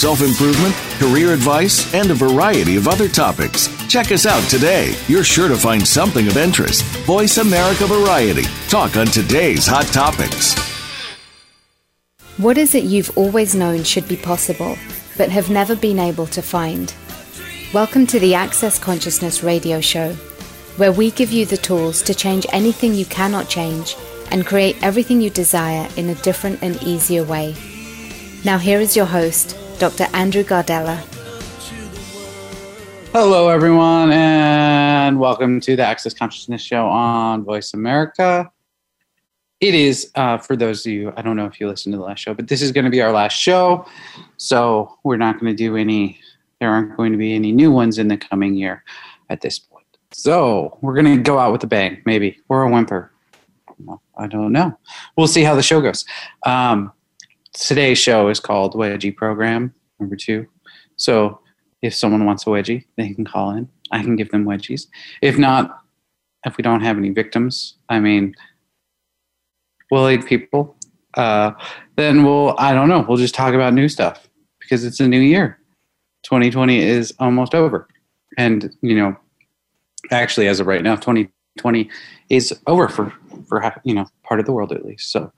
self improvement, career advice, and a variety of other topics. Check us out today. You're sure to find something of interest. Voice America Variety. Talk on today's hot topics. What is it you've always known should be possible, but have never been able to find? Welcome to the Access Consciousness radio show, where we give you the tools to change anything you cannot change and create everything you desire in a different and easier way. Now, here is your host, Dr. Andrew Gardella. Hello, everyone, and welcome to the Access Consciousness Show on Voice America. It is, uh, for those of you, I don't know if you listened to the last show, but this is going to be our last show. So we're not going to do any, there aren't going to be any new ones in the coming year at this point. So we're going to go out with a bang, maybe, or a whimper. I don't know. We'll see how the show goes. Um, today's show is called Wedgie Program number two. So if someone wants a wedgie, they can call in. I can give them wedgies. If not, if we don't have any victims, I mean, we'll aid people. Uh, then we'll, I don't know, we'll just talk about new stuff because it's a new year. 2020 is almost over. And, you know, actually, as of right now, 2020 is over for, for, you know, part of the world at least. So,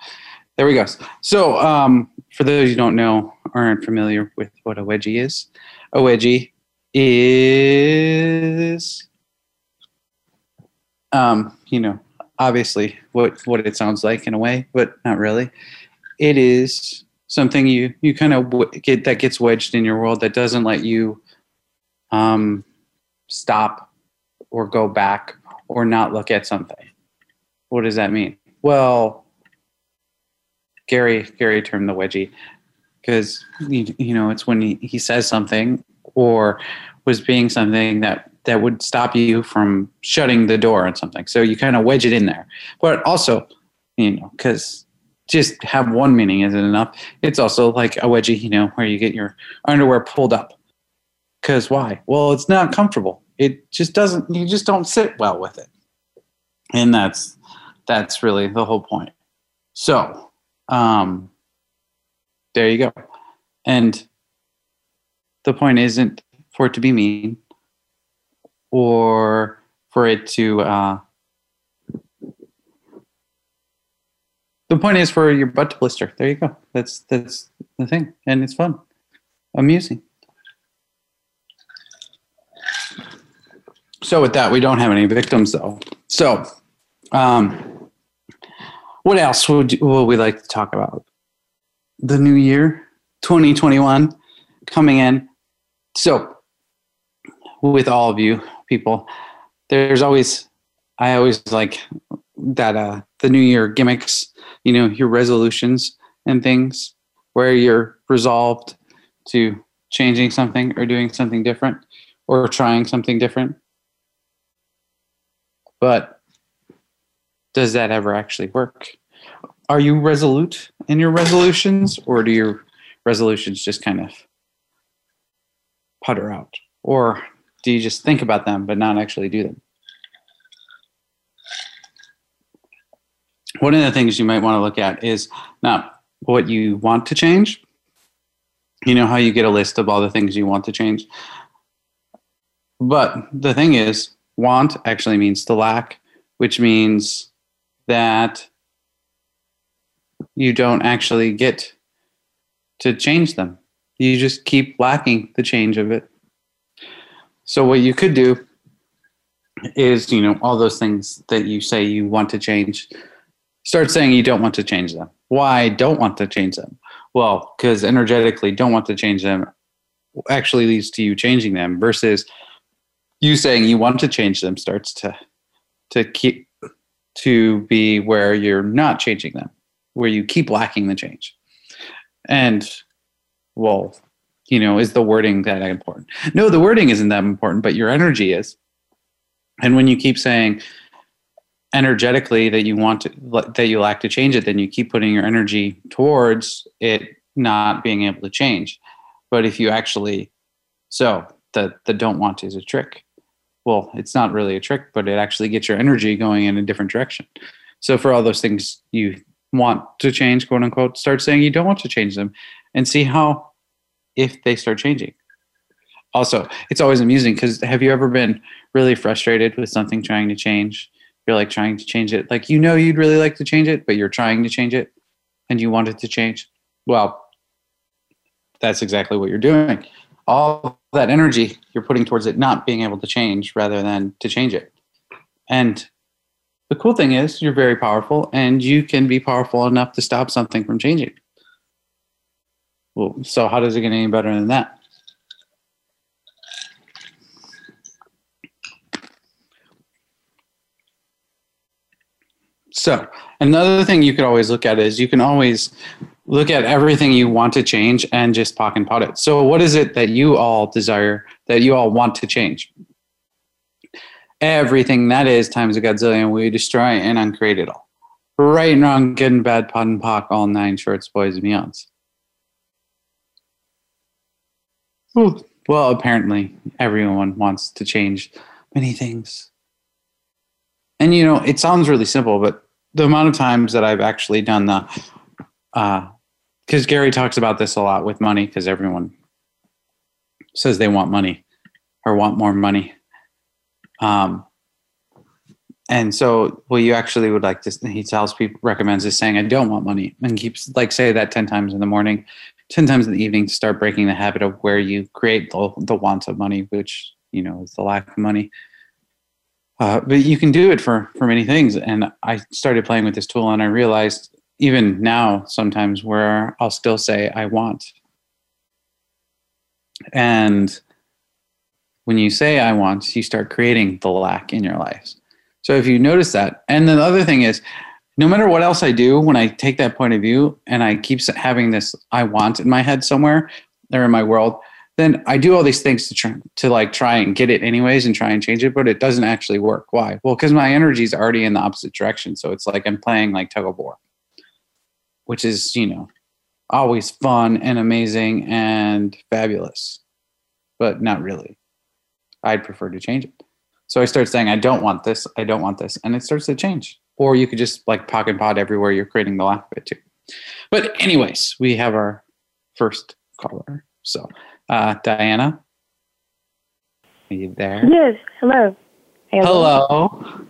there we go. So, um, for those who don't know aren't familiar with what a wedgie is, a wedgie is, um, you know, obviously what what it sounds like in a way, but not really. It is something you you kind of w- get that gets wedged in your world that doesn't let you um, stop or go back or not look at something. What does that mean? Well, Gary Gary termed the wedgie because you, know it's when he, he says something or was being something that that would stop you from shutting the door on something. So you kind of wedge it in there. But also, you know, because just have one meaning isn't enough. It's also like a wedgie, you know, where you get your underwear pulled up. Because why? Well, it's not comfortable. It just doesn't. You just don't sit well with it, and that's that's really the whole point. So um, there you go. And the point isn't for it to be mean or for it to. Uh, the point is for your butt to blister. There you go. That's that's the thing, and it's fun, amusing. So with that, we don't have any victims though. So, um, what else would, would we like to talk about? The new year, 2021, coming in. So, with all of you people, there's always, I always like that, uh, the new year gimmicks, you know, your resolutions and things where you're resolved to changing something or doing something different or trying something different. But does that ever actually work? Are you resolute in your resolutions, or do your resolutions just kind of putter out? Or do you just think about them but not actually do them? One of the things you might want to look at is not what you want to change. You know how you get a list of all the things you want to change. But the thing is, want actually means to lack, which means that you don't actually get to change them. You just keep lacking the change of it. So what you could do is, you know, all those things that you say you want to change, start saying you don't want to change them. Why don't want to change them? Well, because energetically don't want to change them actually leads to you changing them versus you saying you want to change them starts to to keep to be where you're not changing them, where you keep lacking the change. And well, you know, is the wording that important? No, the wording isn't that important, but your energy is. And when you keep saying energetically that you want to that you lack to change it, then you keep putting your energy towards it not being able to change. But if you actually so the the don't want is a trick well, it's not really a trick, but it actually gets your energy going in a different direction. So for all those things you want to change, quote unquote, start saying you don't want to change them and see how if they start changing. Also, it's always amusing because have you ever been really frustrated with something trying to change? You're like trying to change it. Like you know you'd really like to change it, but you're trying to change it and you want it to change. Well, that's exactly what you're doing. All that energy you're putting towards it not being able to change rather than to change it. And the cool thing is you're very powerful and you can be powerful enough to stop something from changing. Well, so how does it get any better than that? So, another thing you could always look at is you can always look at everything you want to change and just POC and POD it. So, what is it that you all desire, that you all want to change? Everything that is times a godzillion, we destroy and uncreate it all. Right and wrong, good and bad, POD and POC, all nine shorts, boys and beyonds. Well, apparently, everyone wants to change many things. And you know, it sounds really simple, but the amount of times that I've actually done the, because uh, Gary talks about this a lot with money, because everyone says they want money or want more money. Um, and so, well, you actually would like to, he tells people, recommends this saying, I don't want money, and keeps like say that 10 times in the morning 10 times in the evening to start breaking the habit of where you create the, the want of money, which, you know, is the lack of money. Uh, but you can do it for, for many things. And I started playing with this tool and I realized even now sometimes where I'll still say, I want. And when you say I want, you start creating the lack in your life. So if you notice that, and the other thing is, no matter what else I do, when I take that point of view and I keep having this I want in my head somewhere or in my world, then I do all these things to try to like try and get it anyways and try and change it, but it doesn't actually work. Why? Well, because my energy is already in the opposite direction. So it's like I'm playing like tug of war, which is, you know, always fun and amazing and fabulous, but not really. I'd prefer to change it. So I start saying, I don't want this, I don't want this, and it starts to change or you could just like pocket pod everywhere you're creating the laugh of it too. But anyways, we have our first caller. So, uh, Diana, are you there? Yes. Hello. Hello. Hello.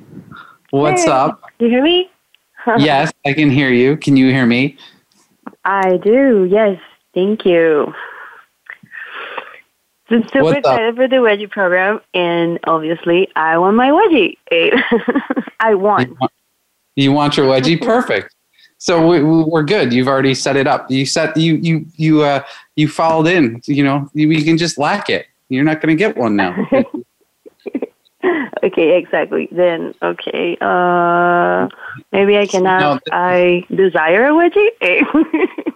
What's hey. up? Do you hear me? yes, I can hear you. Can you hear me? I do. Yes. Thank you. I'm super What's excited up? for the wedgie program, and obviously, I want my wedgie. I want. You want, you want your wedgie? Perfect. So we, we're good. You've already set it up. You set you you you uh you followed in. You know you, you can just lack it. You're not going to get one now. okay, exactly. Then okay. Uh, maybe I can ask. No, I desire a wedgie.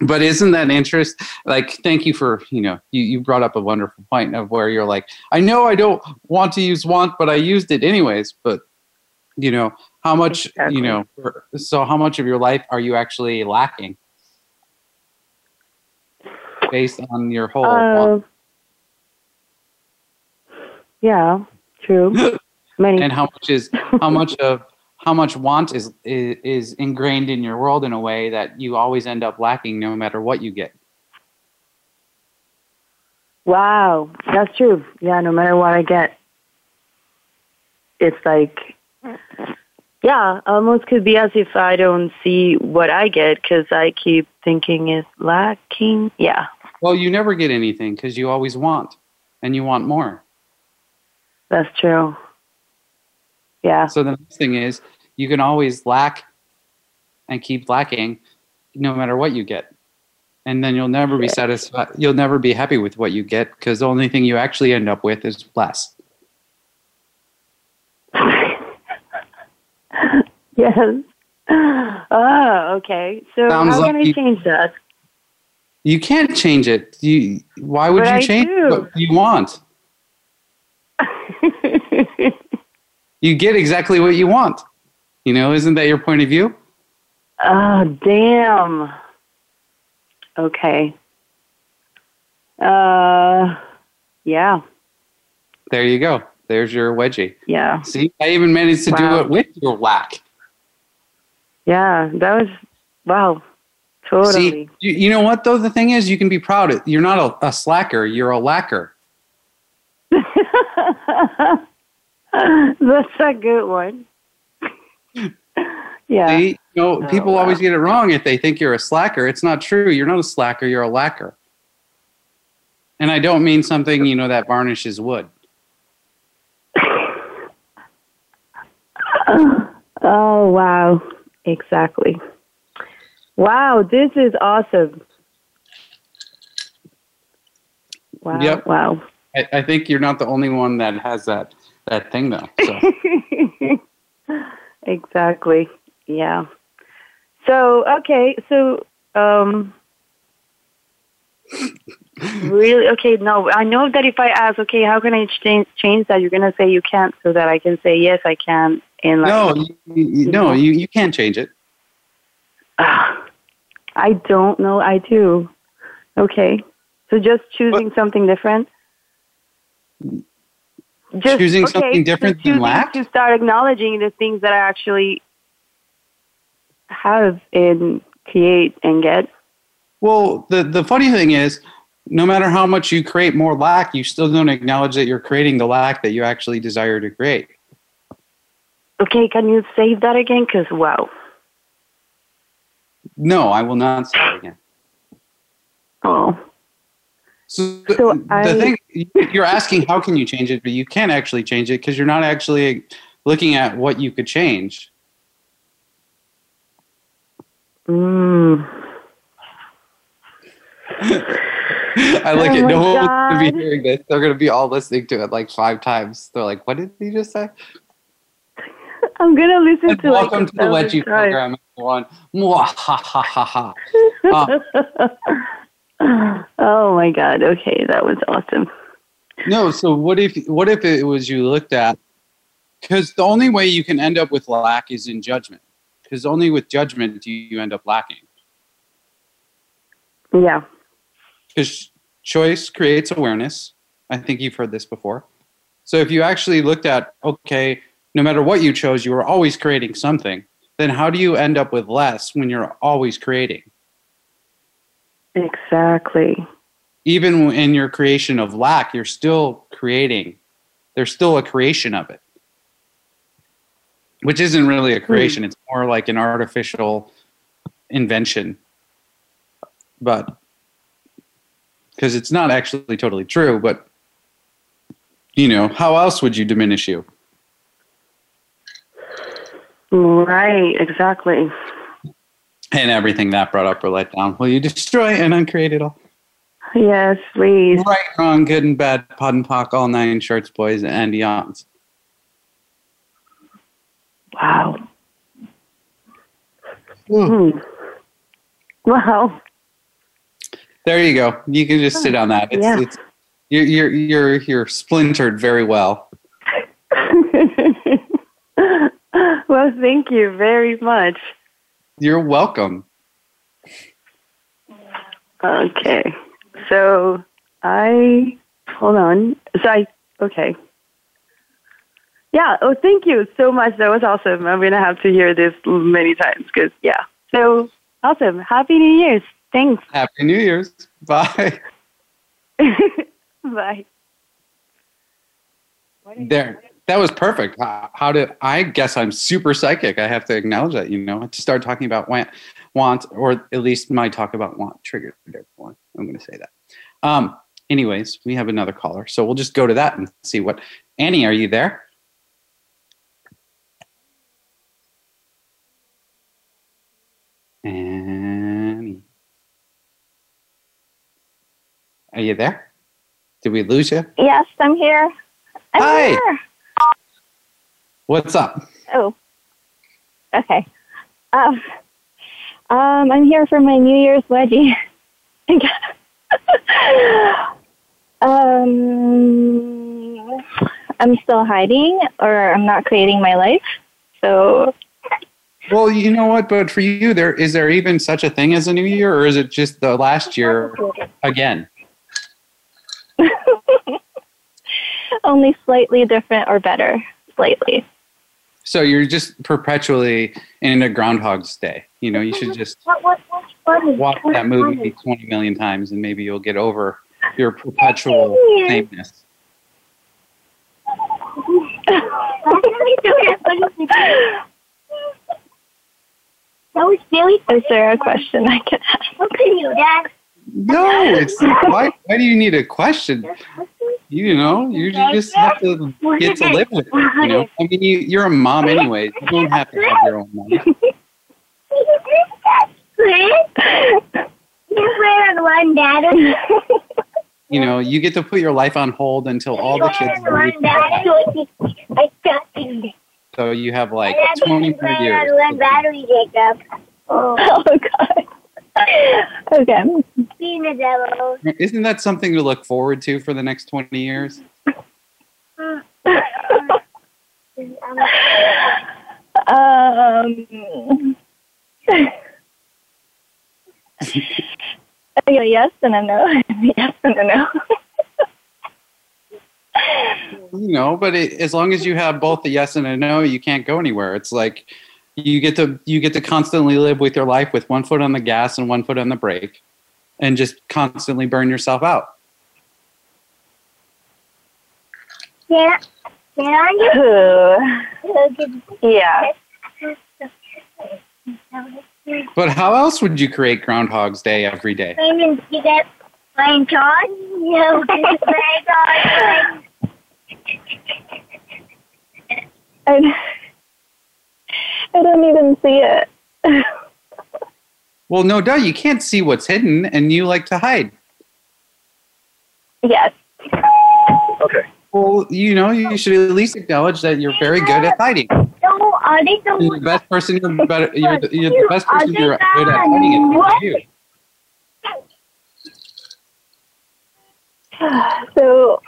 but isn't that interest like thank you for you know you, you brought up a wonderful point of where you're like i know i don't want to use want but i used it anyways but you know how much exactly. you know so how much of your life are you actually lacking? Based on your whole uh, yeah true. Many. and how much is how much of how much want is, is is ingrained in your world in a way that you always end up lacking no matter what you get? Wow that's true. Yeah no matter what i get it's like yeah, uh, almost could be as if I don't see what I get because I keep thinking it's lacking. Yeah. Well, you never get anything because you always want, and you want more. That's true. Yeah. So the next thing is you can always lack and keep lacking no matter what you get. And then you'll never be satisfied. You'll never be happy with what you get because the only thing you actually end up with is less. Yes. Oh, okay. So Sounds how can like I change that? You can't change it. You why would but you I change do. what you want? you get exactly what you want. You know, isn't that your point of view? Oh, damn. Okay. Uh yeah. There you go. There's your wedgie. Yeah. See, I even managed to wow. do it with your whack. Yeah, that was wow. Totally. See, you, you know what though? The thing is, you can be proud. Of, you're not a, a slacker. You're a lacker. That's a good one. yeah. See, you know, Oh, people wow. always get it wrong if they think you're a slacker. It's not true. You're not a slacker. You're a lacker. And I don't mean something you know that varnishes wood. Oh, wow. Exactly. Wow, this is awesome. Wow. Yep. Wow. I, I think you're not the only one that has that that thing though. So exactly. Yeah. So, okay. So, um, really? Okay. No, I know that if I ask, okay, how can I change, change that? You're going to say you can't so that I can say, yes, I can. And like, no, you, you, no, you, you can't change it. Ah, I don't know. I do. Okay. So just choosing something different. Just, Choosing okay, something different so than lack? To start acknowledging the things that I actually have and create and get. Well, the the funny thing is, no matter how much you create more lack, you still don't acknowledge that you're creating the lack that you actually desire to create. Okay, can you save that again? Because wow. No, I will not say it again. Oh. So, So the I- thing you're asking, how can you change it? But you can't actually change it because you're not actually looking at what you could change. Mm. I like Oh it. No one's going to be hearing this. They're going to be all listening to it like five times. They're like, "What did he just say?" I'm gonna listen And to like welcome a to the Wedgie program, everyone. Mwah, ha ha ha ha. Uh, oh my god. Okay, that was awesome. No, so what if what if it was you looked at because the only way you can end up with lack is in judgment. Because only with judgment do you end up lacking. Yeah. Because choice creates awareness. I think you've heard this before. So if you actually looked at, okay, no matter what you chose, you were always creating something, then how do you end up with less when you're always creating? Exactly. Even in your creation of lack, you're still creating. There's still a creation of it, which isn't really a creation. Hmm. It's more like an artificial invention. But because it's not actually totally true, but you know, how else would you diminish you? Right. Exactly. And everything that brought up or let down. Will you destroy and uncreate it all? Yes, please. Right, wrong, good and bad, POD and POC, all nine shorts, boys, and beyonds. Wow. Hmm. Wow. There you go. You can just sit on that. It's, Yeah. it's you're, you're you're you're splintered very well. Well, thank you very much. You're welcome. Okay. So I hold on. So I okay. Yeah. Oh, thank you so much. That was awesome. I'm gonna have to hear this many times because yeah. So awesome. Happy New Year's. Thanks. Happy New Year's. Bye. Bye. There. That was perfect. How, how did I guess I'm super psychic? I have to acknowledge that. You know, to start talking about want, want, or at least my talk about want triggered everyone. I'm going to say that. Um. Anyways, we have another caller, so we'll just go to that and see what. Annie, are you there? Annie. Are you there? Did we lose you? Yes, I'm here. I'm Hi. here. What's up? Oh, okay. Um, um, I'm here for my New Year's wedgie. um, I'm still hiding, or I'm not creating my life. So Well, you know what? But for you, there is there even such a thing as a new year, or is it just the last year again? only slightly different or better, slightly. So you're just perpetually in a Groundhog's Day. You know, you should just What? What? what? watch that movie 20 million times and maybe you'll get over your perpetual sameness. That was really. Is there a question I can ask? What can you ask? No, it's why. Why do you need a question? You know, you just have to get to live with it. You know, I mean, you, you're a mom anyway. You don't have to have your own money. one dad. You know, you get to put your life on hold until all the kids leave. So you have like 20 more years. One battery, Jacob. Oh, God. Okay. Being the devil. Isn't that something to look forward to for the next 20 years? um. yeah, yes and a no. yes and a no. you know but it, as long as you have both a yes and a no you can't go anywhere it's like you get to you get to constantly live with your life with one foot on the gas and one foot on the brake and just constantly burn yourself out Yeah. Yeah. Yeah. but how else would you create groundhog's day every day Playing you get playing cards? No, just playing cards. I, I don't even see it. well no doubt you can't see what's hidden and you like to hide yes. Okay. Well you know you should at least acknowledge that you're very good at hiding So are they the you're the best person you're better you're the, you're the best person you're good at hiding it What? you So,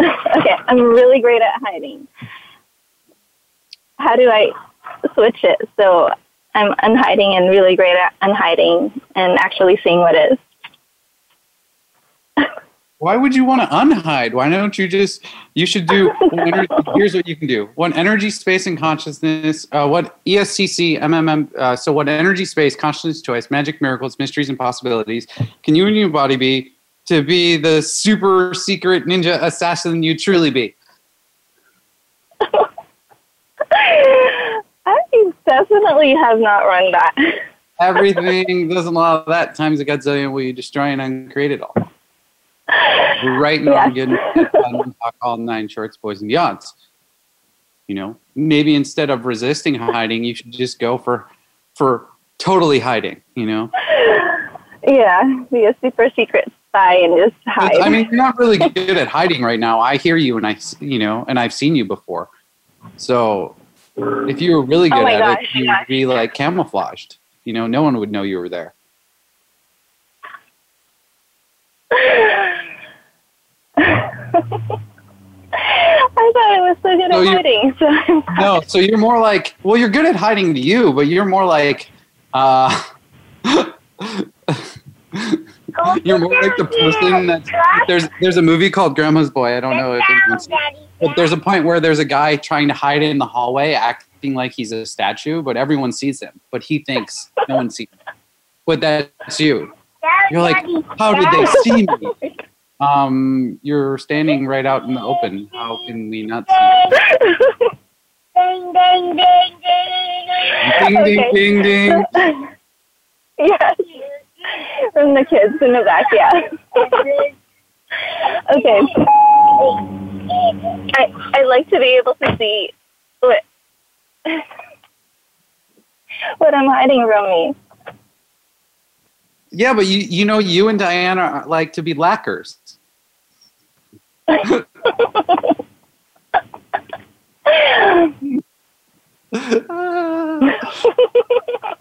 okay, I'm really great at hiding. How do I switch it so I'm unhiding and really great at unhiding and actually seeing what is? Why would you want to unhide? Why don't you just? You should do. energy, here's what you can do: one energy, space, and consciousness. Uh, what ESCC, MMM. Uh, so, what energy, space, consciousness, choice, magic, miracles, mysteries, and possibilities can you and your body be to be the super secret ninja assassin you truly be? Definitely have not run that. Everything doesn't allow that times a gazillion. Will you destroy and uncreate it all? Right now, I'm getting all nine shorts, boys and beyonds. You know, maybe instead of resisting hiding, you should just go for for totally hiding. You know, Yeah, be a super secret spy and just hide. I mean, you're not really good at hiding right now. I hear you, and I, you know, and I've seen you before. So, if you were really Oh good my at gosh, it, you'd be like camouflaged. You know, no one would know you were there. I thought I was so good So at hiding. So No, so you're more like, well, you're good at hiding to you, but you're more like, uh, you're more like the person that's there's there's a movie called Grandma's Boy. I don't know if anyone's seen it. But there's a point where there's a guy trying to hide in the hallway, acting like he's a statue, but everyone sees him. But he thinks no one sees him. But that's you. You're like, how did they see me? Um, you're standing right out in the open. How can we not see you? Ding, ding, ding, ding. Ding, ding, ding, ding. Yes. From the kids in the back, yeah. okay. I I like to be able to see what what I'm hiding from me. Yeah, but you you know you and Diana like to be lacquers.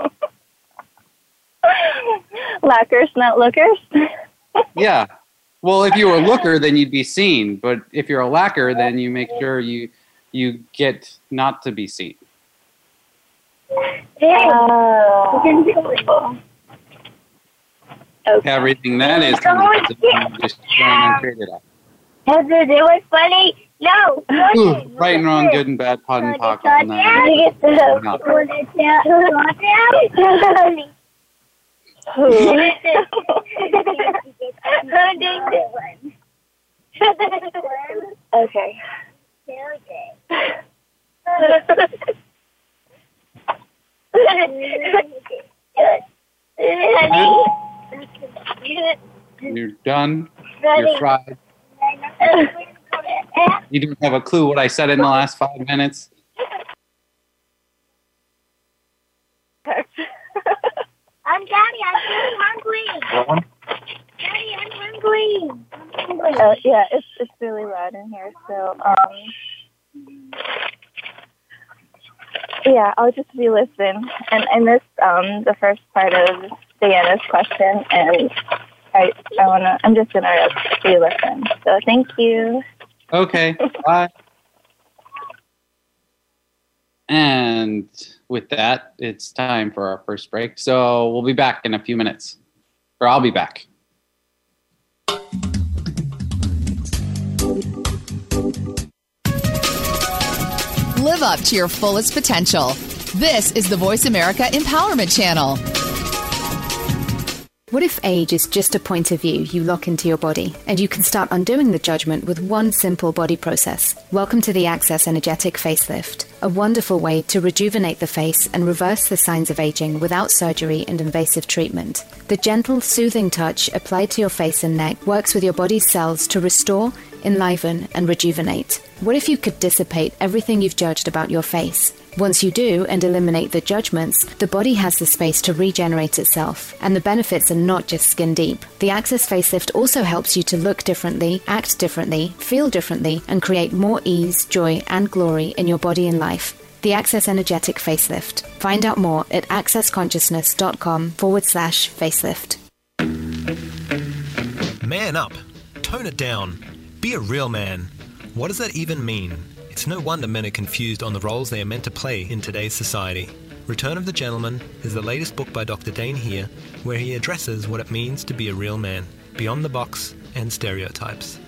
Lackers, not lookers. yeah. Well, if you were a looker, then you'd be seen. But if you're a lacquer, then you make sure you you get not to be seen. Oh. Okay. Everything that is just trying to it up. It was funny. No. Ooh, right and wrong, good and bad, POD and POC, all night. Who? okay. You're done. You're fried. You didn't have a clue what I said in the last five minutes. I'm Daddy. I'm really hungry. Daddy, I'm hungry. I'm hungry. Uh, yeah, it's it's really loud in here. So um, yeah, I'll just be listening. And I missed um the first part of Diana's question, and I I wanna I'm just gonna be listen. So thank you. Okay, bye. And with that, it's time for our first break. So we'll be back in a few minutes, or I'll be back. Live up to your fullest potential. This is the Voice America Empowerment Channel. What if age is just a point of view you lock into your body and you can start undoing the judgment with one simple body process? Welcome to the Access Energetic Facelift, a wonderful way to rejuvenate the face and reverse the signs of aging without surgery and invasive treatment. The gentle, soothing touch applied to your face and neck works with your body's cells to restore, enliven, and rejuvenate. What if you could dissipate everything you've judged about your face? Once you do and eliminate the judgments, the body has the space to regenerate itself, and the benefits are not just skin deep. The Access Facelift also helps you to look differently, act differently, feel differently, and create more ease, joy, and glory in your body and life. The Access Energetic Facelift. Find out more at accessconsciousness.com forward slash facelift. Man up. Tone it down. Be a real man. What does that even mean? It's no wonder men are confused on the roles they are meant to play in today's society. Return of the Gentleman is the latest book by Dr. Dain Heer, where he addresses what it means to be a real man, beyond the box and stereotypes.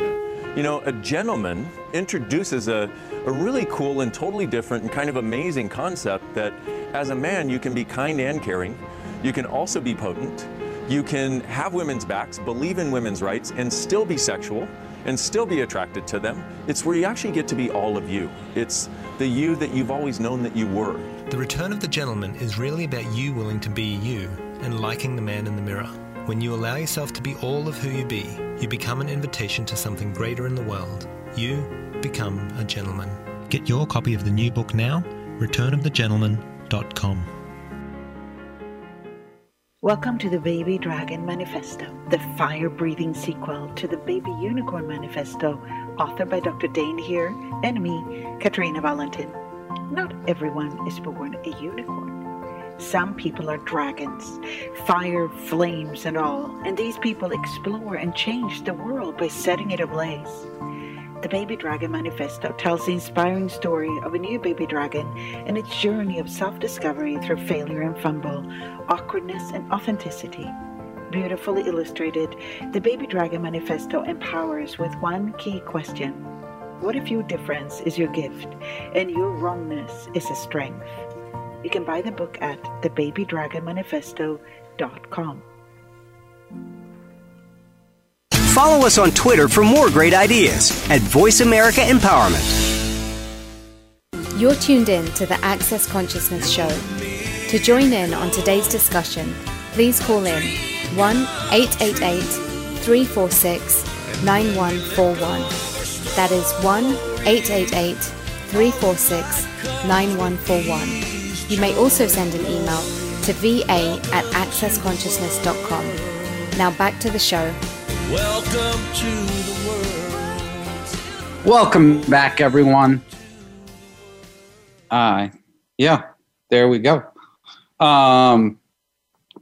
You know, a gentleman introduces a, a really cool and totally different and kind of amazing concept that as a man, you can be kind and caring. You can also be potent. You can have women's backs, believe in women's rights, and still be sexual and still be attracted to them. It's where you actually get to be all of you. It's the you that you've always known that you were. The Return of the Gentleman is really about you willing to be you and liking the man in the mirror. When you allow yourself to be all of who you be, you become an invitation to something greater in the world. You become a gentleman. Get your copy of the new book now, returnofthegentleman.com. Welcome to the Baby Dragon Manifesto, the fire breathing sequel to the Baby Unicorn Manifesto, authored by Dr. Dain Heer and me, Katarina Wallentin. Not everyone is born a unicorn. Some people are dragons, fire, flames, and all, and these people explore and change the world by setting it ablaze. The Baby Dragon Manifesto tells the inspiring story of a new baby dragon and its journey of self discovery through failure and fumble, awkwardness and authenticity. Beautifully illustrated, the Baby Dragon Manifesto empowers with one key question What if your difference is your gift and your wrongness is a strength? You can buy the book at thebabydragonmanifesto.com. Follow us on Twitter for more great ideas at Voice America Empowerment. You're tuned in to the Access Consciousness Show. To join in on today's discussion, please call in 1 888 346 9141. That is 1 888 346 9141. You may also send an email to va at accessconsciousness.com. Now back to the show. Welcome to the world. Welcome back, everyone. Uh, yeah, there we go. Um,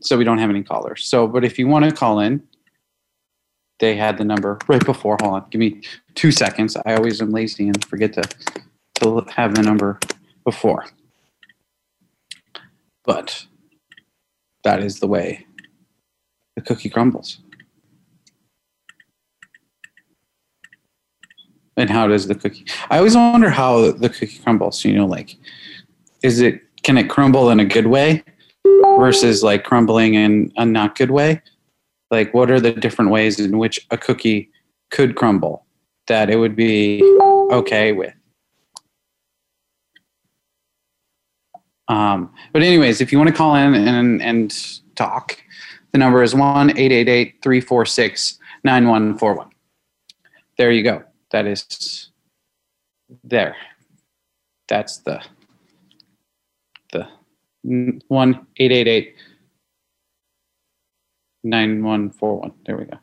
so we don't have any callers. So, but if you want to call in, they had the number right before. Hold on, give me two seconds. I always am lazy and forget to to have the number before. But that is the way the cookie crumbles. And how does the cookie? I always wonder how the cookie crumbles. You know, like, is it can it crumble in a good way, versus like crumbling in a not good way? Like, what are the different ways in which a cookie could crumble that it would be okay with? Um, but anyways, if you want to call in and, and talk, the number is 1-888-346-9141. There you go. That is there. That's the the 1-888 9141. There we go.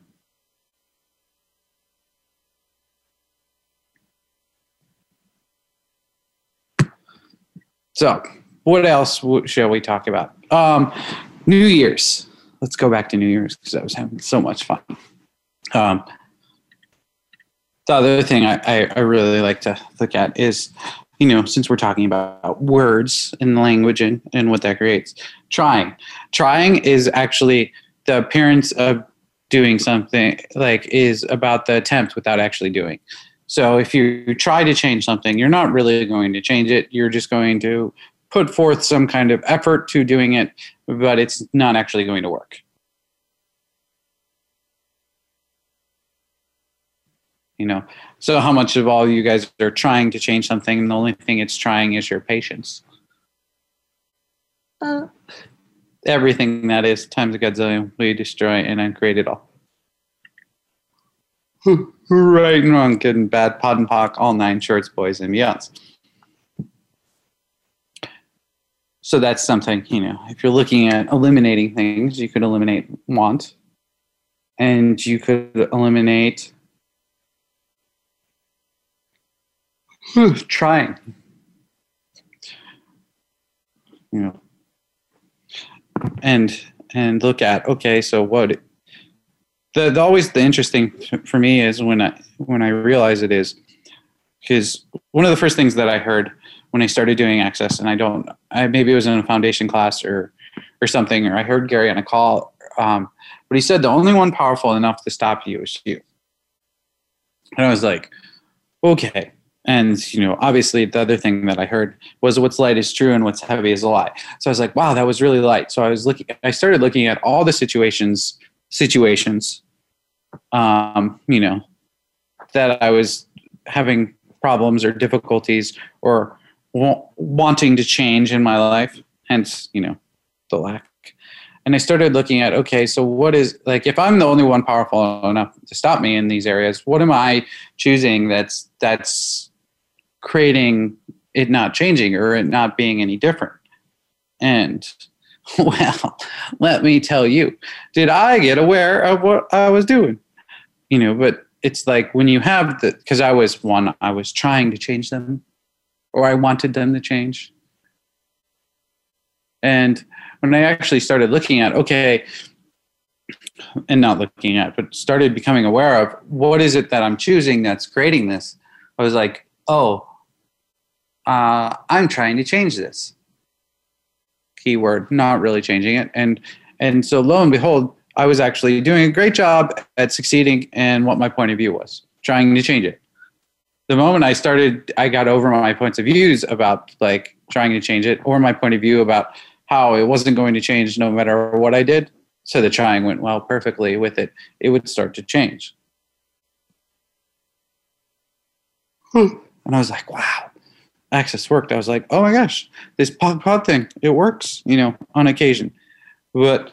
So, what else w- shall we talk about? Um, New Year's. Let's go back to New Year's because I was having so much fun. Um, the other thing I, I, really like to look at is, you know, since we're talking about words and language and, and what that creates, trying. Trying is actually the appearance of doing something, like, is about the attempt without actually doing. So if you try to change something, you're not really going to change it. You're just going to put forth some kind of effort to doing it, but it's not actually going to work. You know, so how much of all you guys are trying to change something, and the only thing it's trying is your patience? Uh, everything that is. Times a godzillion, we destroy and uncreate it all. right and wrong, good and bad, POD and POC, all nine shorts, boys and beyonds. So that's something, you know, if you're looking at eliminating things, you could eliminate want. And you could eliminate trying. You know, and and look at okay, so what? The, the always the interesting for me is when I when I realize it is because one of the first things that I heard when I started doing access, and I don't, I maybe it was in a foundation class or or something, or I heard Gary on a call, um, but he said the only one powerful enough to stop you is you. And I was like, okay, and you know, obviously, the other thing that I heard was what's light is true and what's heavy is a lie. So I was like, wow, that was really light. So I was looking. I started looking at all the situations, situations, um, you know, that I was having problems or difficulties or wa- wanting to change in my life. Hence, you know, the lack. And I started looking at okay, so what is like if I'm the only one powerful enough to stop me in these areas, what am I choosing that's that's creating it not changing or it not being any different. And well, let me tell you, did I get aware of what I was doing? You know, but it's like when you have the, because I was one, I was trying to change them or I wanted them to change. And when I actually started looking at, okay, and not looking at, but started becoming aware of what is it that I'm choosing that's creating this, I was like, oh, uh, I'm trying to change this. Keyword, not really changing it. And and so lo and behold, I was actually doing a great job at succeeding in what my point of view was, trying to change it. The moment I started, I got over my points of views about like trying to change it, or my point of view about how it wasn't going to change no matter what I did. So the trying went well perfectly with it. It would start to change. And I was like, wow, access worked. I was like, oh my gosh, this pod pod thing, it works, you know, on occasion. But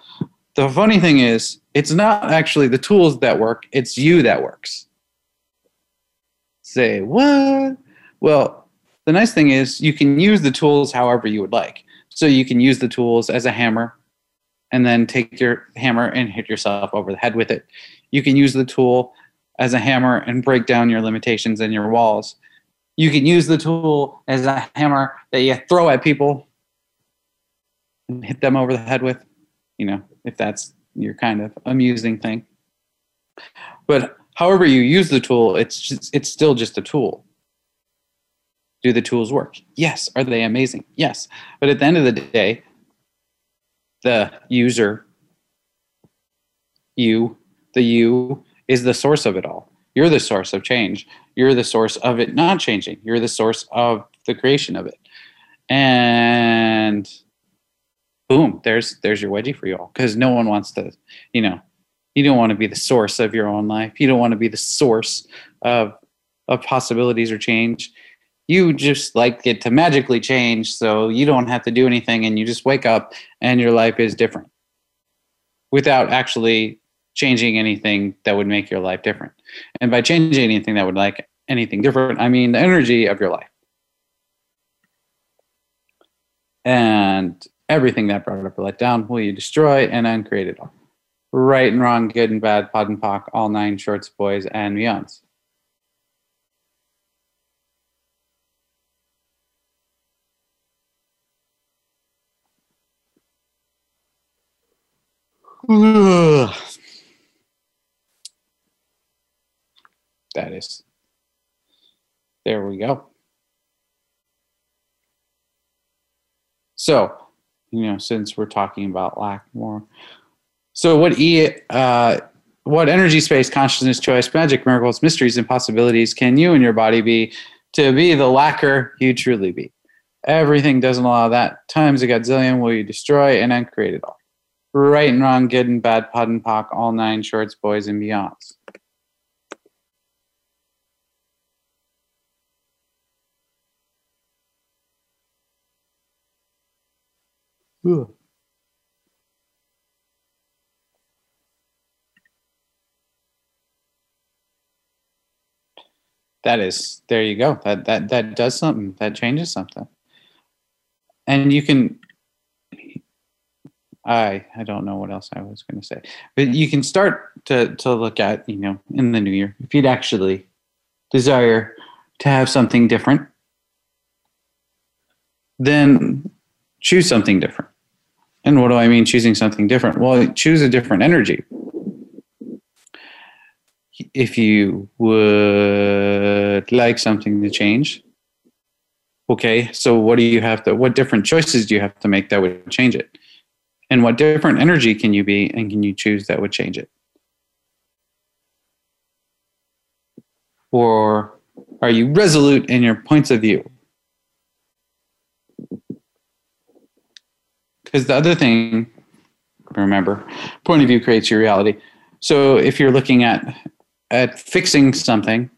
the funny thing is, it's not actually the tools that work, it's you that works. Say, what? Well, the nice thing is you can use the tools however you would like. So you can use the tools as a hammer and then take your hammer and hit yourself over the head with it. You can use the tool as a hammer and break down your limitations and your walls you can use the tool as a hammer that you throw at people and hit them over the head with, you know, if that's your kind of amusing thing. But however you use the tool, it's just, it's still just a tool. Do the tools work? Yes. Are they amazing? Yes. But at the end of the day, the user, you, the you, is the source of it all. You're the source of change. You're the source of it not changing. You're the source of the creation of it. And boom, there's there's your wedgie for you all. Because no one wants to, you know, you don't want to be the source of your own life. You don't want to be the source of of possibilities or change. You just like it to magically change, so you don't have to do anything, and you just wake up and your life is different without actually changing anything that would make your life different. And by changing anything that would like anything different, I mean the energy of your life. And everything that brought up or let down will you destroy and uncreate it all. Right and wrong, good and bad, POD and POC, all nine shorts, boys, and beyonds. Ugh. That is. There we go. So, you know, since we're talking about lack more, so what e uh, what energy, space, consciousness, choice, magic, miracles, mysteries, and possibilities can you and your body be to be the lacker you truly be? Everything doesn't allow that. Times a godzillion will you destroy and then create it all. Right and wrong, good and bad, POD and POC, all nine shorts, boys and beyonds. Ugh. That is there you go. That that that does something. That changes something. And you can I I don't know what else I was going to say. But you can start to to look at, you know, in the new year if you'd actually desire to have something different, then choose something different. And what do I mean choosing something different? Well, choose a different energy. If you would like something to change, okay, so what do you have to, what different choices do you have to make that would change it? And what different energy can you be and can you choose that would change it? Or are you resolute in your points of view? Because the other thing, remember, point of view creates your reality. So if you're looking at at fixing something,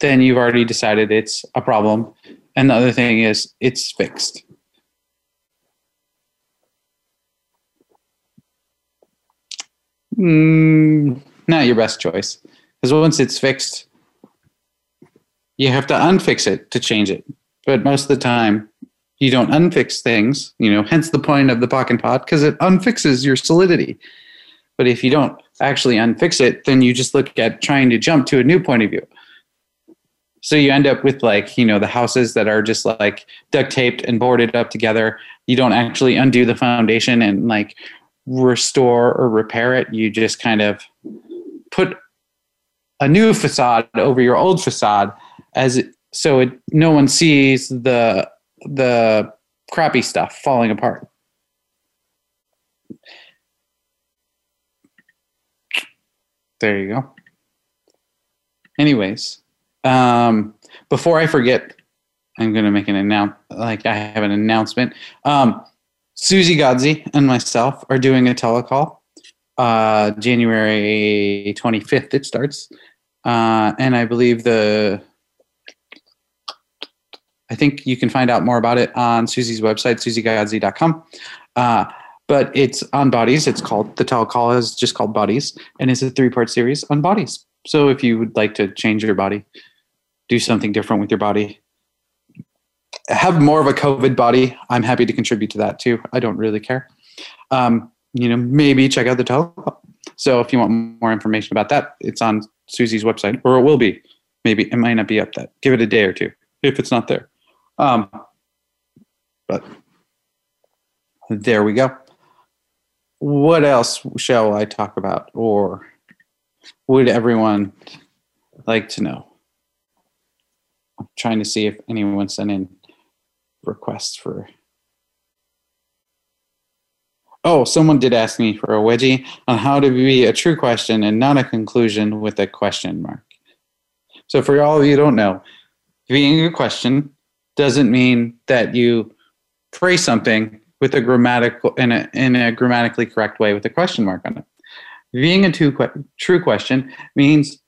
then you've already decided it's a problem. And the other thing is it's fixed. Mm, not your best choice. Because once it's fixed, you have to unfix it to change it. But most of the time, you don't unfix things, you know, hence the point of the POC and POD, because it unfixes your solidity. But if you don't actually unfix it, then you just look at trying to jump to a new point of view. So you end up with like, you know, the houses that are just like duct taped and boarded up together. You don't actually undo the foundation and like restore or repair it. You just kind of put a new facade over your old facade as it, so it, no one sees the the crappy stuff falling apart. There you go. Anyways, um, before I forget, I'm going to make an announce. Like I have an announcement. Um, Susie Godsey and myself are doing a telecall. Uh, January 25th it starts, uh, and I believe the I think you can find out more about it on Susie's website, susiegodsey.com. Uh, but it's on bodies. It's called the telecall is just called bodies, and it's a three part series on bodies. So if you would like to change your body, do something different with your body, have more of a COVID body, I'm happy to contribute to that too. I don't really care. Um, you know, maybe check out the telecall. So if you want more information about that, it's on Susie's website, or it will be. Maybe it might not be up that. Give it a day or two if it's not there. Um, but there we go. What else shall I talk about, or would everyone like to know? I'm trying to see if anyone sent in requests for. Oh, someone did ask me for a wedgie on how to be a true question and not a conclusion with a question mark. So, for all of you who don't know, being a question doesn't mean that you pray something with a grammatical in a in a grammatically correct way with a question mark on it. Being a true que- true question means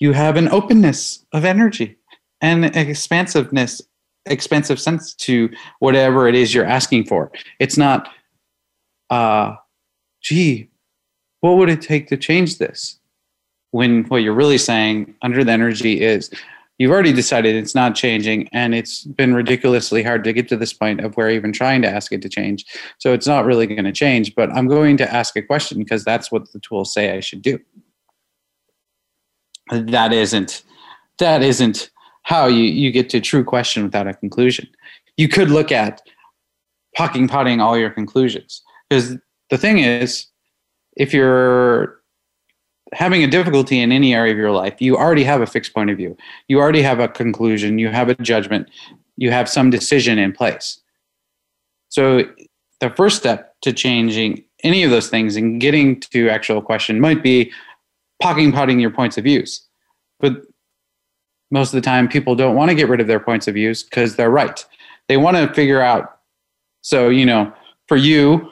you have an openness of energy and expansiveness expansive sense to whatever it is you're asking for. It's not uh gee, what would it take to change this? When what you're really saying under the energy is you've already decided it's not changing and it's been ridiculously hard to get to this point of where even trying to ask it to change. So it's not really going to change, but I'm going to ask a question because that's what the tools say I should do. That isn't that isn't how you, you get to true question without a conclusion. You could look at pocking potting all your conclusions. Because the thing is, if you're having a difficulty in any area of your life, you already have a fixed point of view. You already have a conclusion, you have a judgment, you have some decision in place. So the first step to changing any of those things and getting to actual question might be pocking potting your points of views. But most of the time people don't want to get rid of their points of views because they're right. They want to figure out so, you know, for you,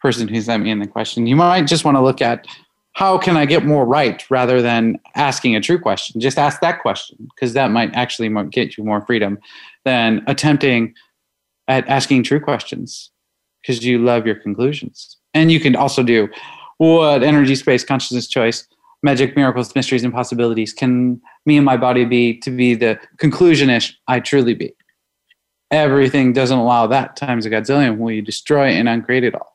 person who sent me in the question, you might just want to look at how can I get more right rather than asking a true question. Just ask that question because that might actually get you more freedom than attempting at asking true questions because you love your conclusions. And you can also do what energy, space, consciousness, choice, magic, miracles, mysteries, and possibilities can me and my body be to be the conclusionish I truly be. Everything doesn't allow that times a godzillion. Will you destroy and uncreate it all?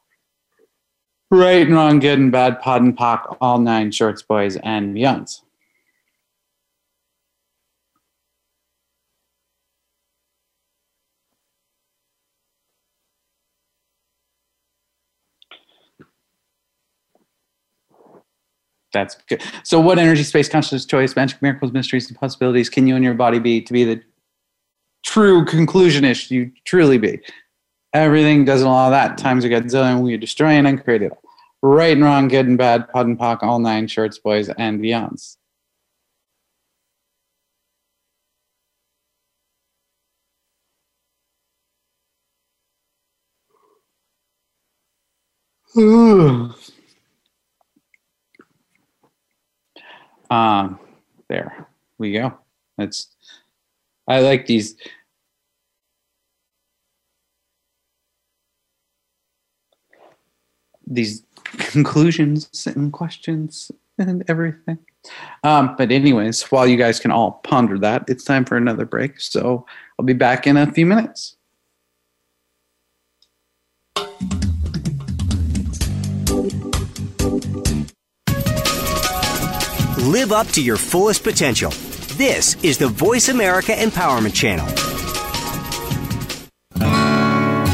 Right and wrong, good and bad, POD and POC, all nine shorts, boys, and beyonds. That's good. So, what energy, space, consciousness, choice, magic, miracles, mysteries, and possibilities can you and your body be to be the true conclusionish you truly be? Everything doesn't allow that. Times a godzillion, we destroy and uncreate it all. Right and wrong, good and bad, POD and POC, all nine shorts, boys, and beyonds. um, there we go. That's I like these these conclusions and questions and everything. Um, but anyways, while you guys can all ponder that, it's time for another break. So I'll be back in a few minutes. Live up to your fullest potential. This is the Voice America Empowerment Channel.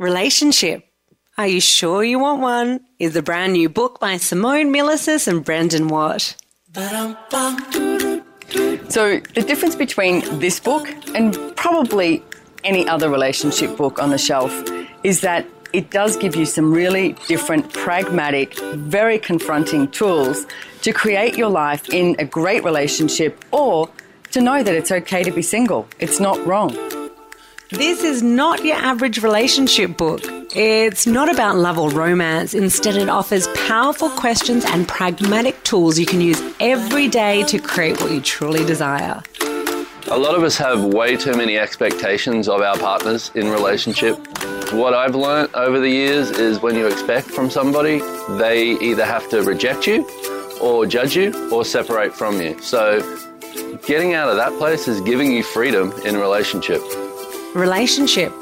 Relationship. Are you sure you want one? Is a brand new book by Simone Milasas and Brendon Watt. So, the difference between this book and probably any other relationship book on the shelf is that it does give you some really different, pragmatic, very confronting tools to create your life in a great relationship or to know that it's okay to be single. It's not wrong. This is not your average relationship book. It's not about love or romance. Instead, it offers powerful questions and pragmatic tools you can use every day to create what you truly desire. A lot of us have way too many expectations of our partners in relationship. what I've learned over the years is when you expect from somebody, they either have to reject you or judge you or separate from you. So getting out of that place is giving you freedom in relationship. Relationship.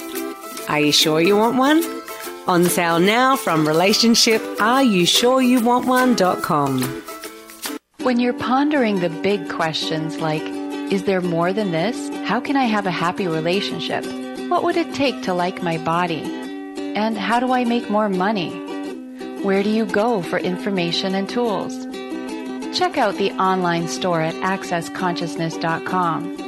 Are you sure you want one? On sale now from Relationship Are You Sure You Want One.com. When you're pondering the big questions like, is there more than this? How can I have a happy relationship? What would it take to like my body? And how do I make more money? Where do you go for information and tools? Check out the online store at accessconsciousness.com.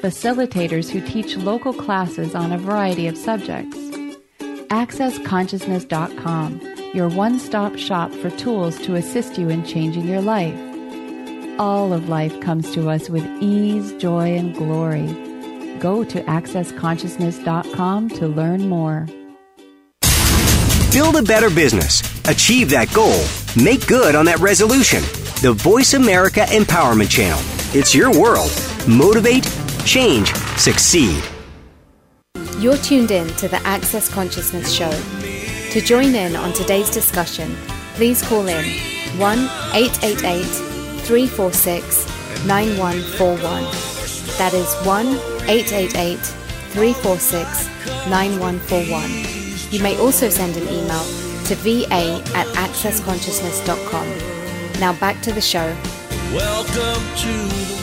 facilitators who teach local classes on a variety of subjects. AccessConsciousness.com, your one stop shop for tools to assist you in changing your life. All of life comes to us with ease, joy, and glory. Go to AccessConsciousness.com to learn more. Build a better business. Achieve that goal. Make good on that resolution. The Voice America Empowerment Channel. It's your world. Motivate, change, succeed. You're tuned in to the Access Consciousness Show. To join in on today's discussion, please call in 1 888 346 9141. That is 1 888 346 9141. You may also send an email to va at accessconsciousness.com. Now back to the show. Welcome to the world.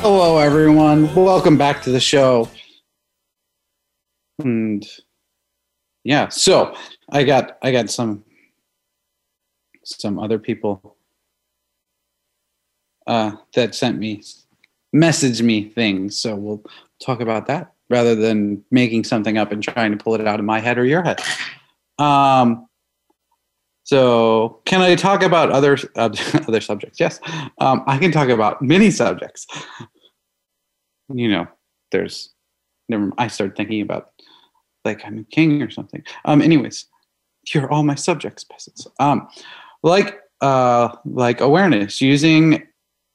Hello, everyone. Welcome back to the show. And yeah, so I got I got some some other people uh, that sent me message me things. So we'll talk about that rather than making something up and trying to pull it out of my head or your head. Um, so can I talk about other uh, other subjects? Yes, um, I can talk about many subjects. You know, there's never. I started thinking about like I'm a king or something. Um, anyways, you're all my subjects, peasants. Um, like uh, like awareness, using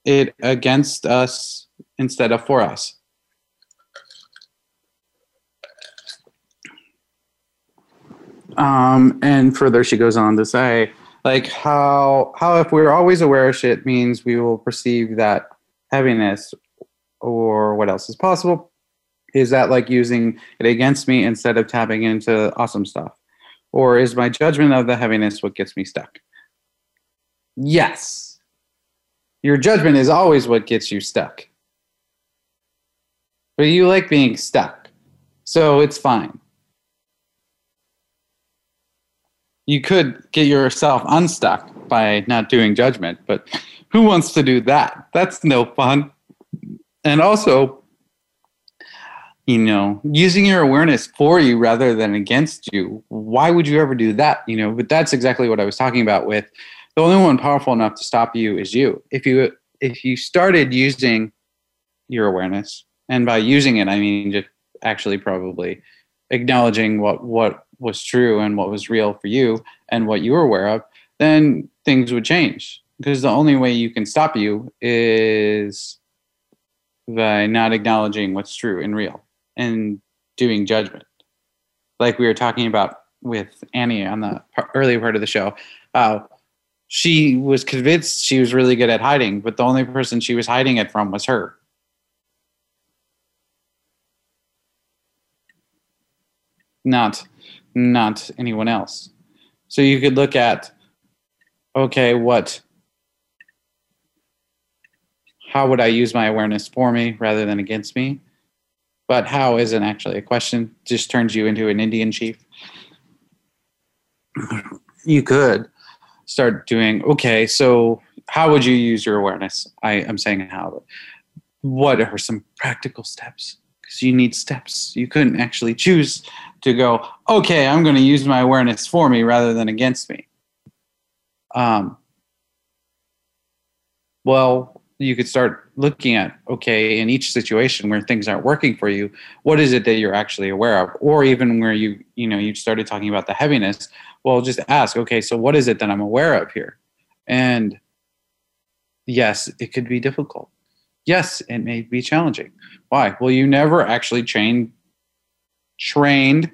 it against us instead of for us. Um, and further, she goes on to say, like how how if we're always aware of shit means we will perceive that heaviness or what else is possible. Is that like using it against me instead of tapping into awesome stuff? Or is my judgment of the heaviness what gets me stuck? Yes. Your judgment is always what gets you stuck. But you like being stuck. So it's fine you could get yourself unstuck by not doing judgment, but who wants to do that? That's no fun. And also, you know, using your awareness for you rather than against you. Why would you ever do that? You know, but that's exactly what I was talking about with the only one powerful enough to stop you is you. If you if you started using your awareness, and by using it I mean just actually probably acknowledging what what was true and what was real for you and what you were aware of, then things would change. Because the only way you can stop you is by not acknowledging what's true and real and doing judgment. Like we were talking about with Annie on the earlier part of the show, uh, she was convinced she was really good at hiding, but the only person she was hiding it from was her. Not not anyone else. So you could look at, okay, what, how would I use my awareness for me rather than against me? But how isn't actually a question, just turns you into an Indian chief. You could start doing, okay, so how would you use your awareness? I, I'm saying how, but what are some practical steps? Because you need steps. You couldn't actually choose to go, okay, I'm going to use my awareness for me rather than against me. Um, well, you could start looking at, okay, in each situation where things aren't working for you, what is it that you're actually aware of? Or even where you, you know, you started talking about the heaviness, well, just ask, okay, so what is it that I'm aware of here? And yes, it could be difficult. Yes, it may be challenging. Why? Well, you never actually trained trained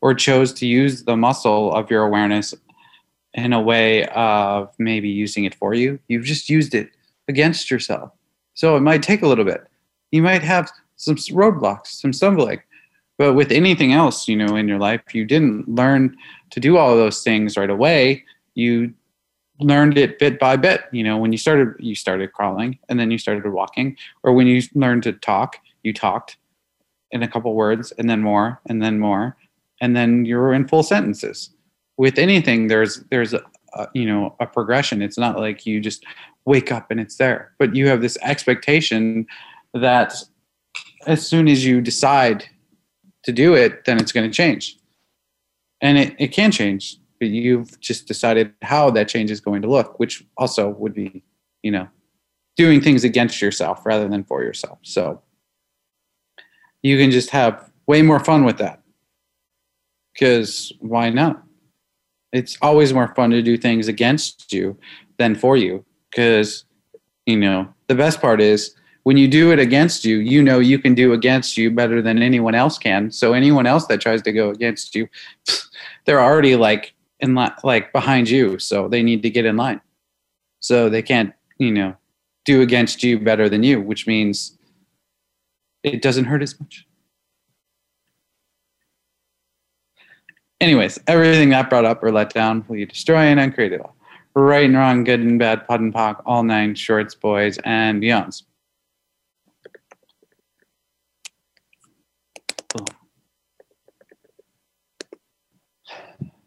or chose to use the muscle of your awareness in a way of maybe using it for you. You've just used it against yourself. So it might take a little bit. You might have some roadblocks, some stumbling. But with anything else, you know, in your life, you didn't learn to do all those things right away. You learned it bit by bit. You know, when you started, you started crawling and then you started walking, or when you learned to talk, you talked in a couple words and then more and then more and then you're in full sentences. With anything there's there's a, you know a progression. It's not like you just wake up and it's there but you have this expectation that as soon as you decide to do it then it's going to change. And it, it can change but you've just decided how that change is going to look which also would be you know doing things against yourself rather than for yourself. So you can just have way more fun with that. Because why not? It's always more fun to do things against you than for you. Because, you know, the best part is when you do it against you, you know you can do against you better than anyone else can. So anyone else that tries to go against you, they're already like in line, like behind you. So they need to get in line. So they can't, you know, do against you better than you, which means it doesn't hurt as much. Anyways, everything that brought up or let down, will you destroy and uncreate it all? Right and wrong, good and bad, POD and POC, all nine shorts, boys, and beyonds.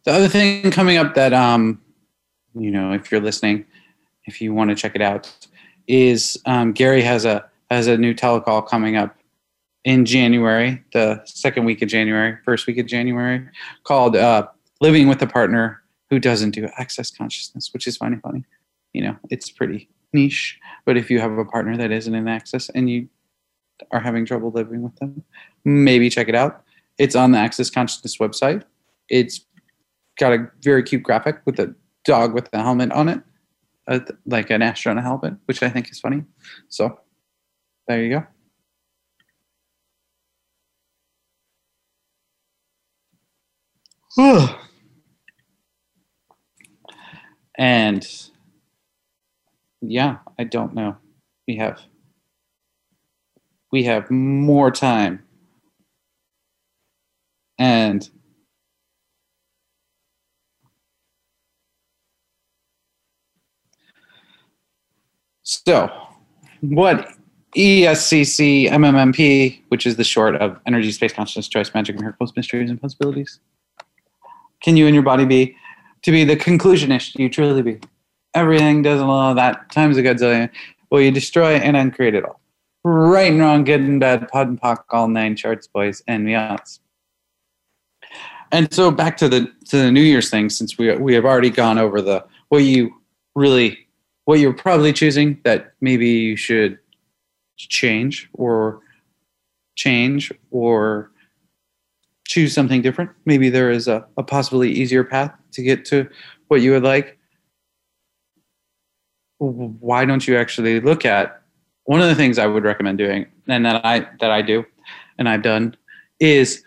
The other thing coming up that, um, you know, if you're listening, if you want to check it out, is um, Gary has a has a new telecall coming up in January, the second week of January, first week of January, called uh, Living with a Partner Who Doesn't Do Access Consciousness, which is funny, funny. You know, it's pretty niche, but if you have a partner that isn't in access and you are having trouble living with them, maybe check it out. It's on the Access Consciousness website. It's got a very cute graphic with a dog with a helmet on it, uh, like an astronaut helmet, which I think is funny. So there you go. and yeah, I don't know. We have we have more time. And so what ESCC MMMP, which is the short of Energy, Space Consciousness, Choice, Magic, Miracles, Mysteries, and Possibilities, can you and your body be to be the conclusionist you truly be? Everything doesn't allow that times a godzillion. Will you destroy and uncreate it all? Right and wrong, good and bad, POD and POC, all nine shorts, boys and beyonds. And so back to the to the New Year's thing, since we we have already gone over the what you really what you're probably choosing that maybe you should change or change or choose something different. Maybe there is a, a possibly easier path to get to what you would like. Why don't you actually look at one of the things I would recommend doing, and that I that I do, and I've done, is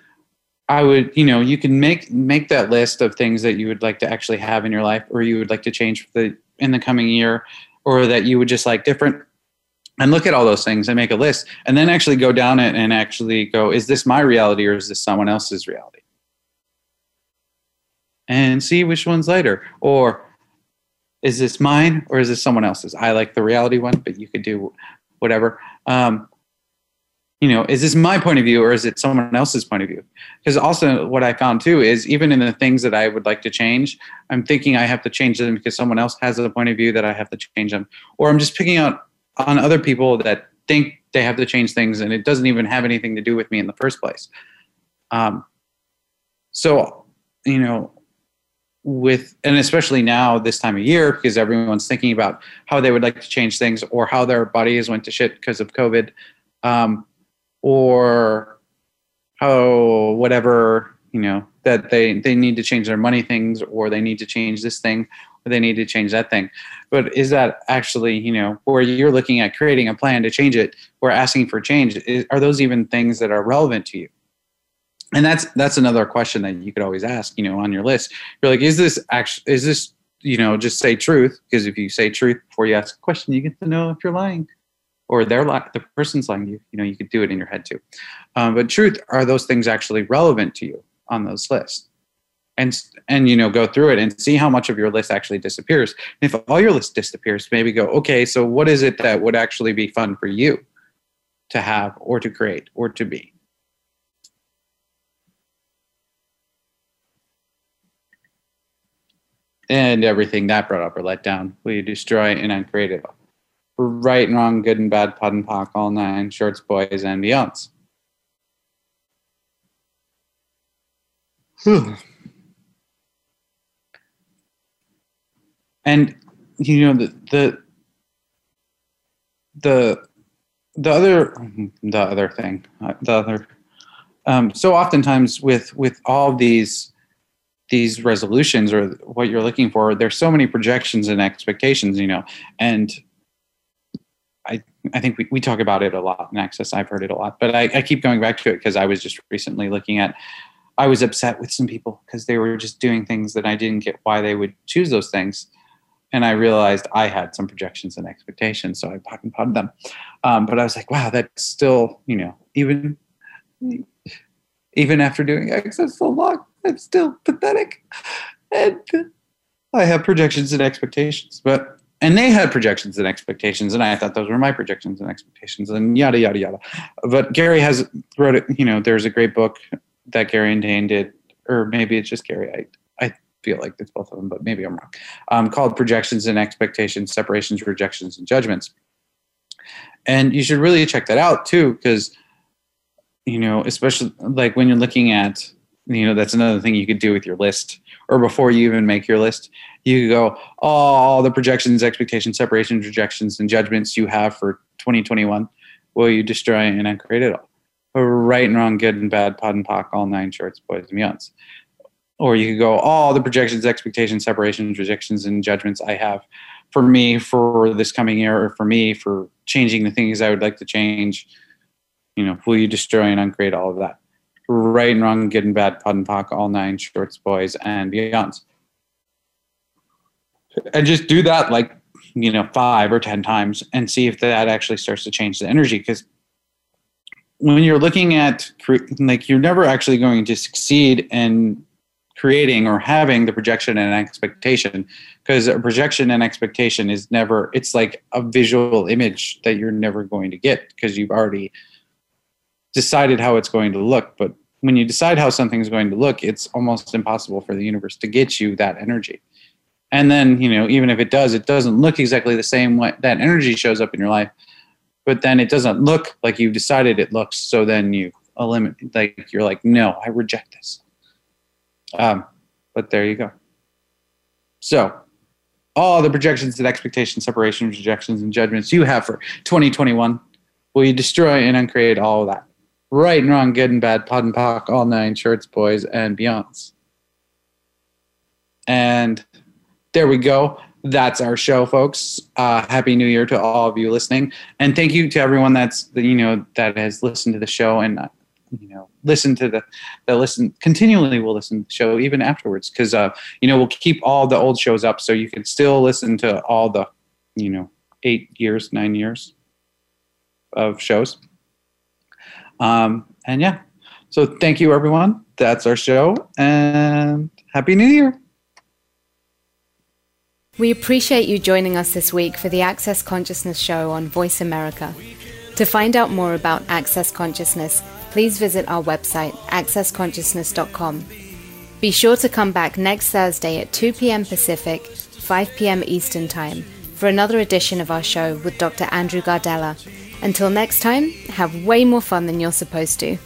I would you know you can make make that list of things that you would like to actually have in your life, or you would like to change the in the coming year, or that you would just like different and look at all those things and make a list and then actually go down it and actually go is this my reality or is this someone else's reality? And see which one's later or is this mine or is this someone else's? I like the reality one but you could do whatever. Um, you know is this my point of view or is it someone else's point of view? Because also what i found too is even in the things that i would like to change i'm thinking i have to change them because someone else has a point of view that i have to change them. Or i'm just picking out on other people that think they have to change things and it doesn't even have anything to do with me in the first place. Um, so you know with and especially now this time of year because everyone's thinking about how they would like to change things or how their bodies went to shit because of covid um, or how whatever you know that they they need to change their money things or they need to change this thing they need to change that thing. But is that actually you know where you're looking at creating a plan to change it or asking for change is, are those even things that are relevant to you? And that's that's another question that you could always ask you know on your list. You're like is this actually is this you know just say truth? Because if you say truth before you ask a question you get to know if you're lying or they're li- the person's lying to you. You know you could do it in your head too. Um, but truth are those things actually relevant to you on those lists and and you know go through it and see how much of your list actually disappears. And if all your list disappears maybe go okay so what is it that would actually be fun for you to have or to create or to be? And everything that brought up or let down. Will you destroy and uncreate it right and wrong good and bad POD and POC all nine shorts boys and beyonds and you know the the the the other the other thing uh, the other um, so oftentimes with with all these these resolutions or what you're looking for there's so many projections and expectations you know and i i think we, we talk about it a lot in access. I've heard it a lot but i, I keep going back to it because i was just recently looking at i was upset with some people because they were just doing things that i didn't get why they would choose those things and i realized i had some projections and expectations so i POD and POD them um, but i was like wow that's still you know even even after doing access so long I'm still pathetic. And I have projections and expectations, but and they had projections and expectations, and I thought those were my projections and expectations, and yada yada yada. But Gary has wrote it. You know, there's a great book that Gary and Dain did, or maybe it's just Gary. I feel like it's both of them, but maybe I'm wrong. Um, called Projections and Expectations: Separations, Rejections, and Judgments. And you should really check that out too, because you know, especially like when you're looking at you know that's another thing you could do with your list or before you even make your list you go oh, all the projections expectations separations rejections and judgments you have for 2021 will you destroy and uncreate it all right and wrong good and bad POD and POC all nine shorts boys and beyonds or you could go all the projections expectations separations rejections and judgments i have for me for this coming year or for me for changing the things i would like to change you know will you destroy and uncreate all of that right and wrong, good and bad, POD and POC, all nine shorts, boys, and beyonds. And just do that like, you know, five or 10 times and see if that actually starts to change the energy. Because when you're looking at, like, you're never actually going to succeed in creating or having the projection and expectation because a projection and expectation is never it's like a visual image that you're never going to get because you've already decided how it's going to look. But when you decide how something's going to look, it's almost impossible for the universe to get you that energy. And then, you know, even if it does, it doesn't look exactly the same way that energy shows up in your life. But then it doesn't look like you've decided it looks. So then you eliminate, like, you're like, no, I reject this. Um, but there you go. So, all the projections and expectations, separations, rejections, and judgments you have for 2021, will you destroy and uncreate all that? right and wrong, good and bad, POD and POC, all nine shorts, boys and beyonds. And there we go. That's our show, folks. Uh, Happy New Year to all of you listening, and thank you to everyone that's you know that has listened to the show and uh, you know listen to the that listen continually. Will listen to the show even afterwards because uh, you know we'll keep all the old shows up so you can still listen to all the you know eight years, nine years of shows. Um, and yeah, so thank you, everyone. That's our show, and Happy New Year. We appreciate you joining us this week for the Access Consciousness Show on Voice America. To find out more about Access Consciousness, please visit our website, accessconsciousness.com. Be sure to come back next Thursday at 2 p.m. Pacific, 5 p.m. Eastern Time for another edition of our show with Dr. Andrew Gardella until next time, have way more fun than you're supposed to.